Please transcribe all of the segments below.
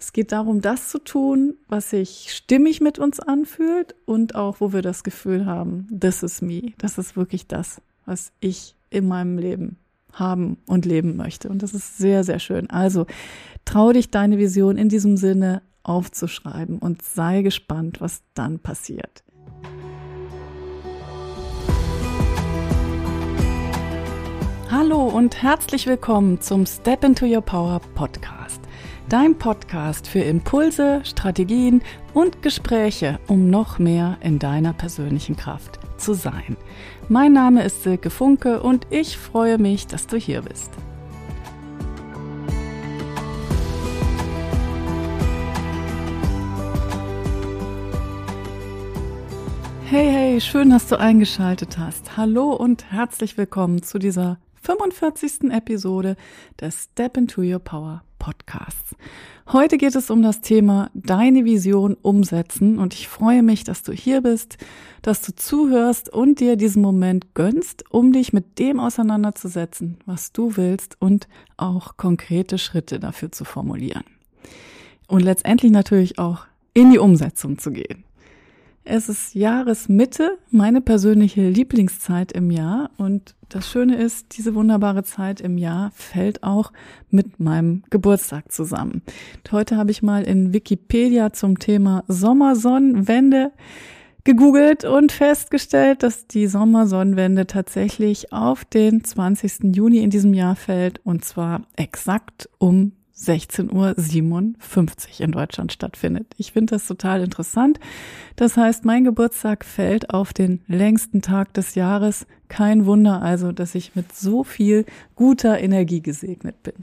Es geht darum, das zu tun, was sich stimmig mit uns anfühlt und auch, wo wir das Gefühl haben, this is me. Das ist wirklich das, was ich in meinem Leben haben und leben möchte. Und das ist sehr, sehr schön. Also trau dich, deine Vision in diesem Sinne aufzuschreiben und sei gespannt, was dann passiert. Hallo und herzlich willkommen zum Step into Your Power Podcast. Dein Podcast für Impulse, Strategien und Gespräche, um noch mehr in deiner persönlichen Kraft zu sein. Mein Name ist Silke Funke und ich freue mich, dass du hier bist. Hey, hey, schön, dass du eingeschaltet hast. Hallo und herzlich willkommen zu dieser 45. Episode des Step into Your Power Podcasts. Heute geht es um das Thema Deine Vision umsetzen und ich freue mich, dass du hier bist, dass du zuhörst und dir diesen Moment gönnst, um dich mit dem auseinanderzusetzen, was du willst und auch konkrete Schritte dafür zu formulieren. Und letztendlich natürlich auch in die Umsetzung zu gehen. Es ist Jahresmitte, meine persönliche Lieblingszeit im Jahr. Und das Schöne ist, diese wunderbare Zeit im Jahr fällt auch mit meinem Geburtstag zusammen. Heute habe ich mal in Wikipedia zum Thema Sommersonnenwende gegoogelt und festgestellt, dass die Sommersonnenwende tatsächlich auf den 20. Juni in diesem Jahr fällt und zwar exakt um 16.57 Uhr in Deutschland stattfindet. Ich finde das total interessant. Das heißt, mein Geburtstag fällt auf den längsten Tag des Jahres. Kein Wunder also, dass ich mit so viel guter Energie gesegnet bin.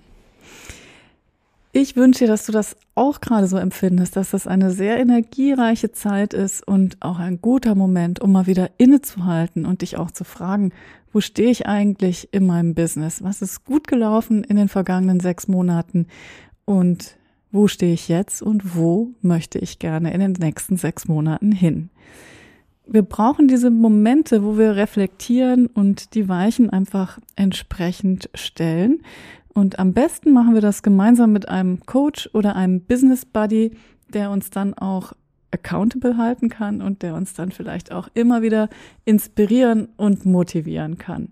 Ich wünsche dir, dass du das auch gerade so empfindest, dass das eine sehr energiereiche Zeit ist und auch ein guter Moment, um mal wieder innezuhalten und dich auch zu fragen, wo stehe ich eigentlich in meinem Business? Was ist gut gelaufen in den vergangenen sechs Monaten? Und wo stehe ich jetzt und wo möchte ich gerne in den nächsten sechs Monaten hin? Wir brauchen diese Momente, wo wir reflektieren und die Weichen einfach entsprechend stellen. Und am besten machen wir das gemeinsam mit einem Coach oder einem Business Buddy, der uns dann auch accountable halten kann und der uns dann vielleicht auch immer wieder inspirieren und motivieren kann.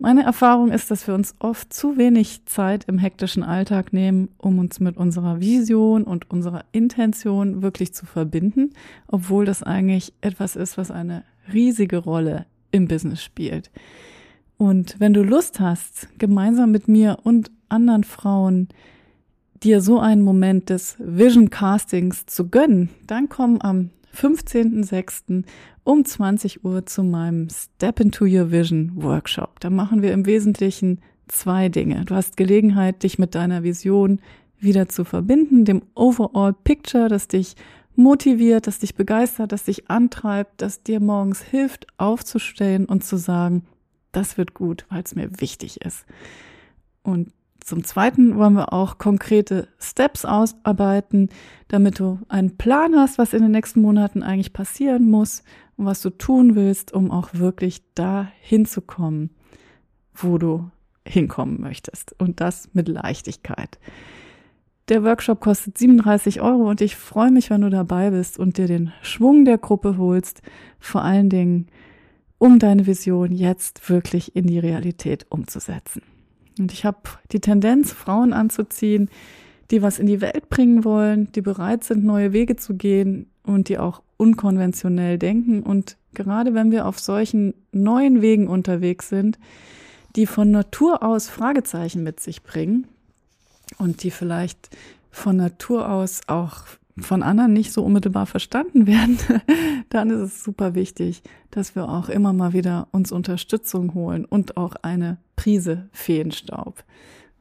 Meine Erfahrung ist, dass wir uns oft zu wenig Zeit im hektischen Alltag nehmen, um uns mit unserer Vision und unserer Intention wirklich zu verbinden, obwohl das eigentlich etwas ist, was eine riesige Rolle im Business spielt. Und wenn du Lust hast, gemeinsam mit mir und anderen Frauen dir so einen Moment des Vision Castings zu gönnen, dann komm am 15.06. um 20 Uhr zu meinem Step into Your Vision Workshop. Da machen wir im Wesentlichen zwei Dinge. Du hast Gelegenheit, dich mit deiner Vision wieder zu verbinden, dem Overall Picture, das dich motiviert, das dich begeistert, das dich antreibt, das dir morgens hilft, aufzustehen und zu sagen, das wird gut, weil es mir wichtig ist. Und zum Zweiten wollen wir auch konkrete Steps ausarbeiten, damit du einen Plan hast, was in den nächsten Monaten eigentlich passieren muss und was du tun willst, um auch wirklich da hinzukommen, wo du hinkommen möchtest. Und das mit Leichtigkeit. Der Workshop kostet 37 Euro und ich freue mich, wenn du dabei bist und dir den Schwung der Gruppe holst. Vor allen Dingen, um deine Vision jetzt wirklich in die Realität umzusetzen. Und ich habe die Tendenz, Frauen anzuziehen, die was in die Welt bringen wollen, die bereit sind, neue Wege zu gehen und die auch unkonventionell denken. Und gerade wenn wir auf solchen neuen Wegen unterwegs sind, die von Natur aus Fragezeichen mit sich bringen und die vielleicht von Natur aus auch von anderen nicht so unmittelbar verstanden werden, dann ist es super wichtig, dass wir auch immer mal wieder uns Unterstützung holen und auch eine Prise Feenstaub.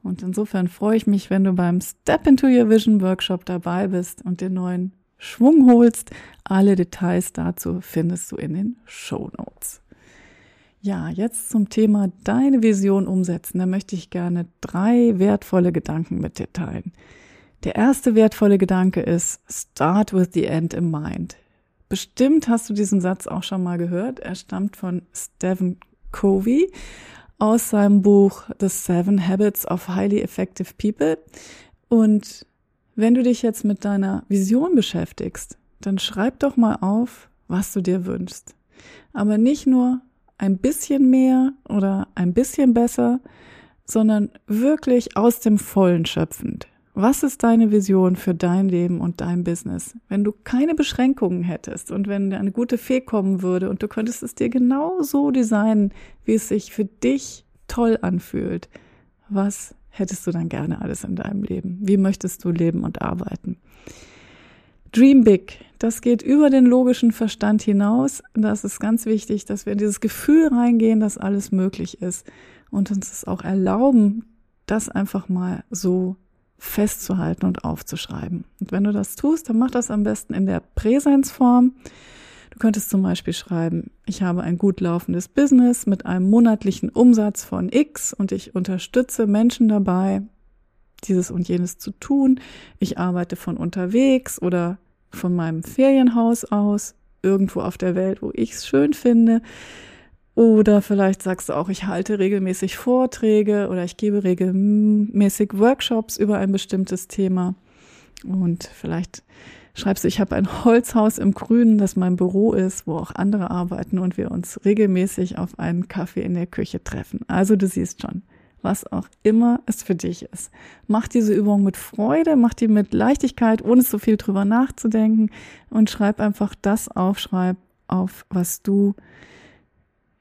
Und insofern freue ich mich, wenn du beim Step into Your Vision Workshop dabei bist und den neuen Schwung holst. Alle Details dazu findest du in den Show Notes. Ja, jetzt zum Thema deine Vision umsetzen. Da möchte ich gerne drei wertvolle Gedanken mit dir teilen. Der erste wertvolle Gedanke ist, start with the end in mind. Bestimmt hast du diesen Satz auch schon mal gehört. Er stammt von Stephen Covey aus seinem Buch The Seven Habits of Highly Effective People. Und wenn du dich jetzt mit deiner Vision beschäftigst, dann schreib doch mal auf, was du dir wünschst. Aber nicht nur ein bisschen mehr oder ein bisschen besser, sondern wirklich aus dem Vollen schöpfend. Was ist deine Vision für dein Leben und dein Business? Wenn du keine Beschränkungen hättest und wenn eine gute Fee kommen würde und du könntest es dir genau so designen, wie es sich für dich toll anfühlt, was hättest du dann gerne alles in deinem Leben? Wie möchtest du leben und arbeiten? Dream big. Das geht über den logischen Verstand hinaus. Das ist ganz wichtig, dass wir in dieses Gefühl reingehen, dass alles möglich ist und uns es auch erlauben, das einfach mal so festzuhalten und aufzuschreiben. Und wenn du das tust, dann mach das am besten in der Präsenzform. Du könntest zum Beispiel schreiben, ich habe ein gut laufendes Business mit einem monatlichen Umsatz von X und ich unterstütze Menschen dabei, dieses und jenes zu tun. Ich arbeite von unterwegs oder von meinem Ferienhaus aus, irgendwo auf der Welt, wo ich es schön finde. Oder vielleicht sagst du auch, ich halte regelmäßig Vorträge oder ich gebe regelmäßig Workshops über ein bestimmtes Thema. Und vielleicht schreibst du, ich habe ein Holzhaus im Grünen, das mein Büro ist, wo auch andere arbeiten und wir uns regelmäßig auf einen Kaffee in der Küche treffen. Also du siehst schon, was auch immer es für dich ist. Mach diese Übung mit Freude, mach die mit Leichtigkeit, ohne so viel drüber nachzudenken und schreib einfach das auf, schreib auf, was du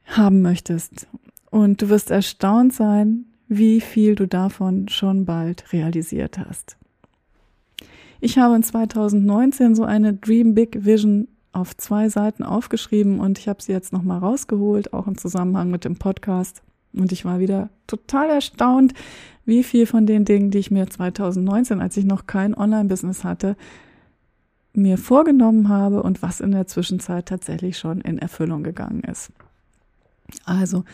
haben möchtest. Und du wirst erstaunt sein, wie viel du davon schon bald realisiert hast. Ich habe in 2019 so eine Dream Big Vision auf zwei Seiten aufgeschrieben und ich habe sie jetzt nochmal rausgeholt, auch im Zusammenhang mit dem Podcast. Und ich war wieder total erstaunt, wie viel von den Dingen, die ich mir 2019, als ich noch kein Online-Business hatte, mir vorgenommen habe und was in der Zwischenzeit tatsächlich schon in Erfüllung gegangen ist. Also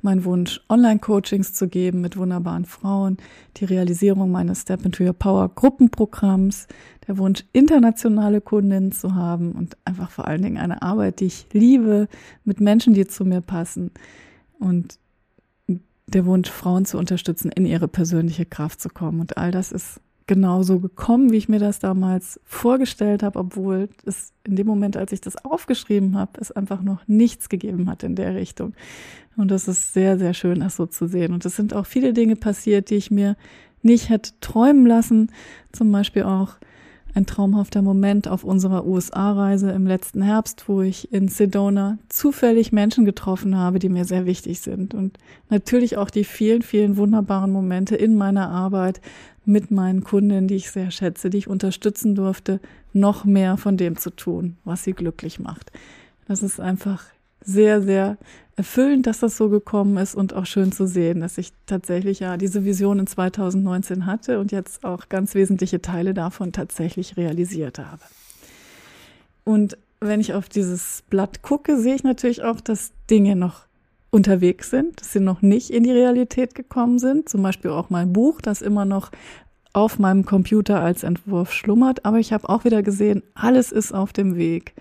mein Wunsch, Online-Coachings zu geben mit wunderbaren Frauen, die Realisierung meines Step into Your Power Gruppenprogramms, der Wunsch, internationale Kundinnen zu haben und einfach vor allen Dingen eine Arbeit, die ich liebe, mit Menschen, die zu mir passen und der Wunsch, Frauen zu unterstützen, in ihre persönliche Kraft zu kommen. Und all das ist genauso gekommen, wie ich mir das damals vorgestellt habe, obwohl es in dem Moment, als ich das aufgeschrieben habe, es einfach noch nichts gegeben hat in der Richtung. Und das ist sehr, sehr schön, das so zu sehen. Und es sind auch viele Dinge passiert, die ich mir nicht hätte träumen lassen. Zum Beispiel auch ein traumhafter Moment auf unserer USA-Reise im letzten Herbst, wo ich in Sedona zufällig Menschen getroffen habe, die mir sehr wichtig sind. Und natürlich auch die vielen, vielen wunderbaren Momente in meiner Arbeit mit meinen Kundinnen, die ich sehr schätze, die ich unterstützen durfte, noch mehr von dem zu tun, was sie glücklich macht. Das ist einfach sehr, sehr erfüllend, dass das so gekommen ist und auch schön zu sehen, dass ich tatsächlich ja diese Vision in 2019 hatte und jetzt auch ganz wesentliche Teile davon tatsächlich realisiert habe. Und wenn ich auf dieses Blatt gucke, sehe ich natürlich auch, dass Dinge noch unterwegs sind, dass sie noch nicht in die Realität gekommen sind. Zum Beispiel auch mein Buch, das immer noch auf meinem Computer als Entwurf schlummert. Aber ich habe auch wieder gesehen, alles ist auf dem Weg.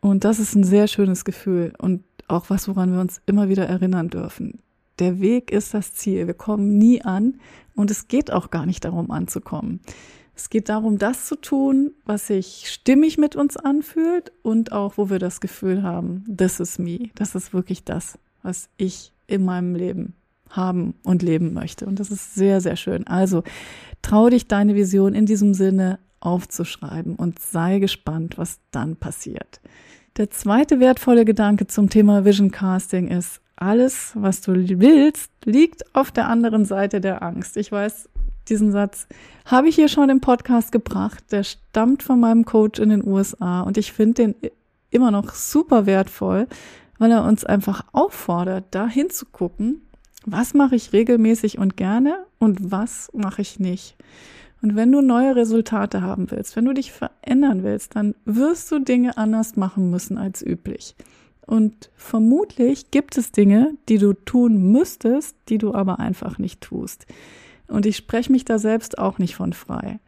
Und das ist ein sehr schönes Gefühl und auch was, woran wir uns immer wieder erinnern dürfen. Der Weg ist das Ziel. Wir kommen nie an und es geht auch gar nicht darum anzukommen. Es geht darum, das zu tun, was sich stimmig mit uns anfühlt und auch, wo wir das Gefühl haben, this is me. Das ist wirklich das, was ich in meinem Leben haben und leben möchte. Und das ist sehr, sehr schön. Also trau dich, deine Vision in diesem Sinne aufzuschreiben und sei gespannt, was dann passiert. Der zweite wertvolle Gedanke zum Thema Vision Casting ist, alles, was du willst, liegt auf der anderen Seite der Angst. Ich weiß, diesen Satz habe ich hier schon im Podcast gebracht. Der stammt von meinem Coach in den USA und ich finde den immer noch super wertvoll, weil er uns einfach auffordert, da hinzugucken, was mache ich regelmäßig und gerne und was mache ich nicht. Und wenn du neue Resultate haben willst, wenn du dich verändern willst, dann wirst du Dinge anders machen müssen als üblich. Und vermutlich gibt es Dinge, die du tun müsstest, die du aber einfach nicht tust. Und ich spreche mich da selbst auch nicht von frei.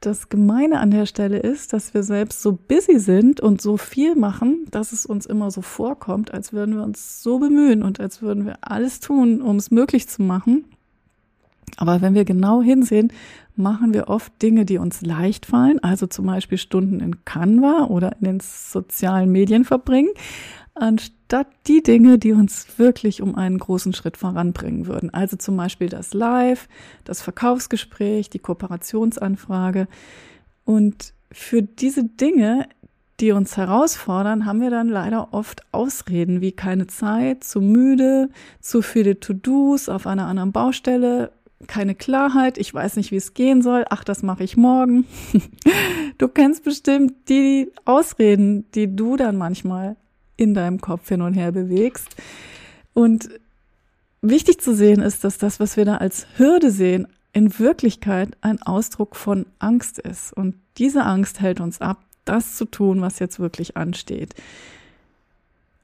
Das Gemeine an der Stelle ist, dass wir selbst so busy sind und so viel machen, dass es uns immer so vorkommt, als würden wir uns so bemühen und als würden wir alles tun, um es möglich zu machen. Aber wenn wir genau hinsehen, machen wir oft Dinge, die uns leicht fallen, also zum Beispiel Stunden in Canva oder in den sozialen Medien verbringen, anstatt die Dinge, die uns wirklich um einen großen Schritt voranbringen würden. Also zum Beispiel das Live, das Verkaufsgespräch, die Kooperationsanfrage. Und für diese Dinge, die uns herausfordern, haben wir dann leider oft Ausreden wie keine Zeit, zu müde, zu viele To-Dos auf einer anderen Baustelle, keine Klarheit, ich weiß nicht, wie es gehen soll, ach, das mache ich morgen. du kennst bestimmt die Ausreden, die du dann manchmal in deinem Kopf hin und her bewegst. Und wichtig zu sehen ist, dass das, was wir da als Hürde sehen, in Wirklichkeit ein Ausdruck von Angst ist. Und diese Angst hält uns ab, das zu tun, was jetzt wirklich ansteht.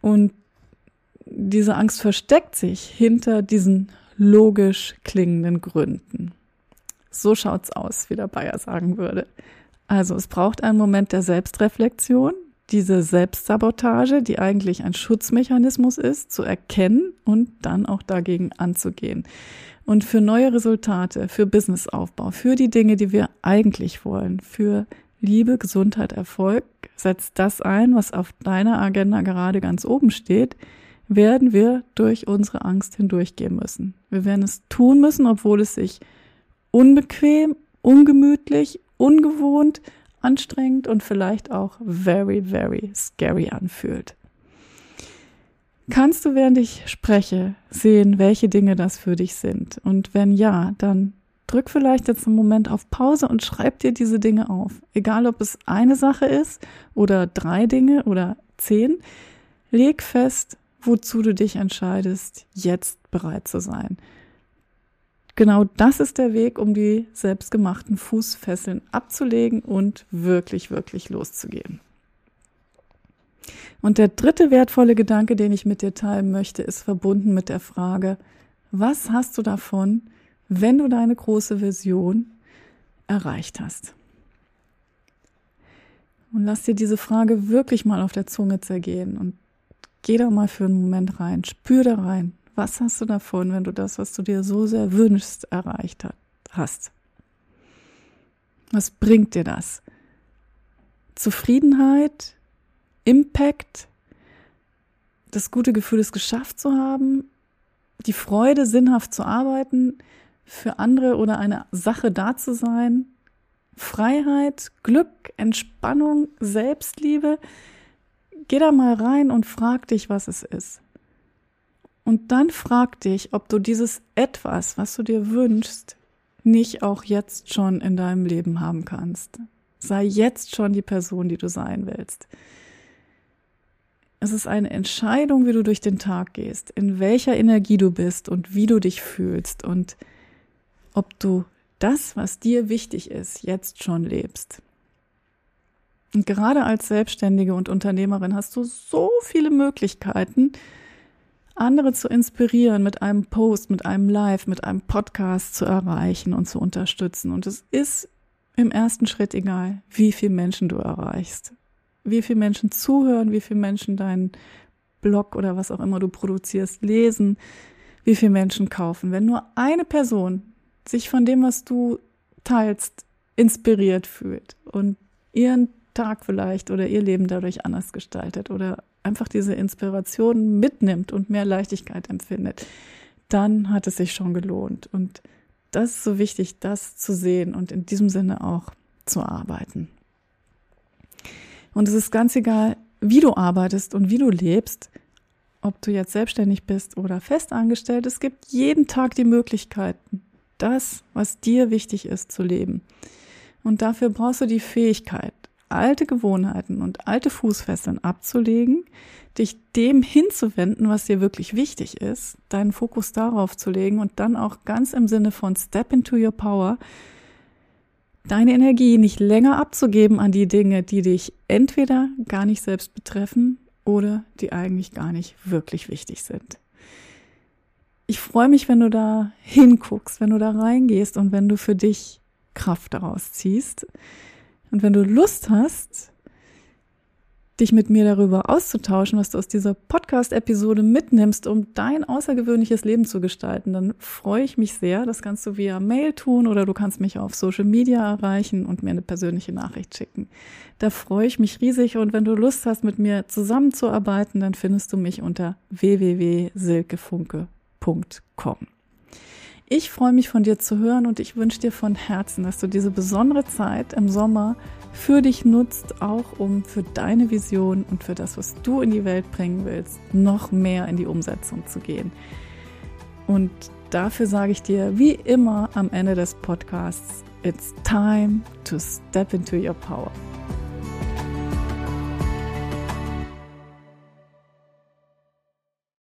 Und diese Angst versteckt sich hinter diesen logisch klingenden Gründen. So schaut's aus, wie der Bayer sagen würde. Also es braucht einen Moment der Selbstreflexion, diese Selbstsabotage, die eigentlich ein Schutzmechanismus ist, zu erkennen und dann auch dagegen anzugehen. Und für neue Resultate, für Businessaufbau, für die Dinge, die wir eigentlich wollen, für Liebe, Gesundheit, Erfolg, setzt das ein, was auf deiner Agenda gerade ganz oben steht, werden wir durch unsere Angst hindurchgehen müssen. Wir werden es tun müssen, obwohl es sich unbequem, ungemütlich, ungewohnt, anstrengend und vielleicht auch very, very scary anfühlt. Kannst du, während ich spreche, sehen, welche Dinge das für dich sind? Und wenn ja, dann drück vielleicht jetzt einen Moment auf Pause und schreib dir diese Dinge auf. Egal, ob es eine Sache ist oder drei Dinge oder zehn. Leg fest, wozu du dich entscheidest, jetzt bereit zu sein. Genau das ist der Weg, um die selbstgemachten Fußfesseln abzulegen und wirklich, wirklich loszugehen. Und der dritte wertvolle Gedanke, den ich mit dir teilen möchte, ist verbunden mit der Frage, was hast du davon, wenn du deine große Vision erreicht hast? Und lass dir diese Frage wirklich mal auf der Zunge zergehen und geh da mal für einen Moment rein, spür da rein. Was hast du davon, wenn du das, was du dir so sehr wünschst, erreicht hast? Was bringt dir das? Zufriedenheit, Impact, das gute Gefühl, es geschafft zu haben, die Freude, sinnhaft zu arbeiten, für andere oder eine Sache da zu sein, Freiheit, Glück, Entspannung, Selbstliebe. Geh da mal rein und frag dich, was es ist. Und dann frag dich, ob du dieses etwas, was du dir wünschst, nicht auch jetzt schon in deinem Leben haben kannst. Sei jetzt schon die Person, die du sein willst. Es ist eine Entscheidung, wie du durch den Tag gehst, in welcher Energie du bist und wie du dich fühlst und ob du das, was dir wichtig ist, jetzt schon lebst. Und gerade als Selbstständige und Unternehmerin hast du so viele Möglichkeiten, andere zu inspirieren, mit einem Post, mit einem Live, mit einem Podcast zu erreichen und zu unterstützen. Und es ist im ersten Schritt egal, wie viele Menschen du erreichst, wie viele Menschen zuhören, wie viele Menschen deinen Blog oder was auch immer du produzierst lesen, wie viele Menschen kaufen. Wenn nur eine Person sich von dem, was du teilst, inspiriert fühlt und ihren Tag vielleicht oder ihr Leben dadurch anders gestaltet oder einfach diese Inspiration mitnimmt und mehr Leichtigkeit empfindet, dann hat es sich schon gelohnt. Und das ist so wichtig, das zu sehen und in diesem Sinne auch zu arbeiten. Und es ist ganz egal, wie du arbeitest und wie du lebst, ob du jetzt selbstständig bist oder festangestellt, es gibt jeden Tag die Möglichkeiten, das, was dir wichtig ist, zu leben. Und dafür brauchst du die Fähigkeit, alte Gewohnheiten und alte Fußfesseln abzulegen, dich dem hinzuwenden, was dir wirklich wichtig ist, deinen Fokus darauf zu legen und dann auch ganz im Sinne von Step into your power, deine Energie nicht länger abzugeben an die Dinge, die dich entweder gar nicht selbst betreffen oder die eigentlich gar nicht wirklich wichtig sind. Ich freue mich, wenn du da hinguckst, wenn du da reingehst und wenn du für dich Kraft daraus ziehst. Und wenn du Lust hast, dich mit mir darüber auszutauschen, was du aus dieser Podcast-Episode mitnimmst, um dein außergewöhnliches Leben zu gestalten, dann freue ich mich sehr. Das kannst du via Mail tun oder du kannst mich auf Social Media erreichen und mir eine persönliche Nachricht schicken. Da freue ich mich riesig und wenn du Lust hast, mit mir zusammenzuarbeiten, dann findest du mich unter www.silkefunke.com. Ich freue mich von dir zu hören und ich wünsche dir von Herzen, dass du diese besondere Zeit im Sommer für dich nutzt, auch um für deine Vision und für das, was du in die Welt bringen willst, noch mehr in die Umsetzung zu gehen. Und dafür sage ich dir, wie immer am Ende des Podcasts, it's time to step into your power.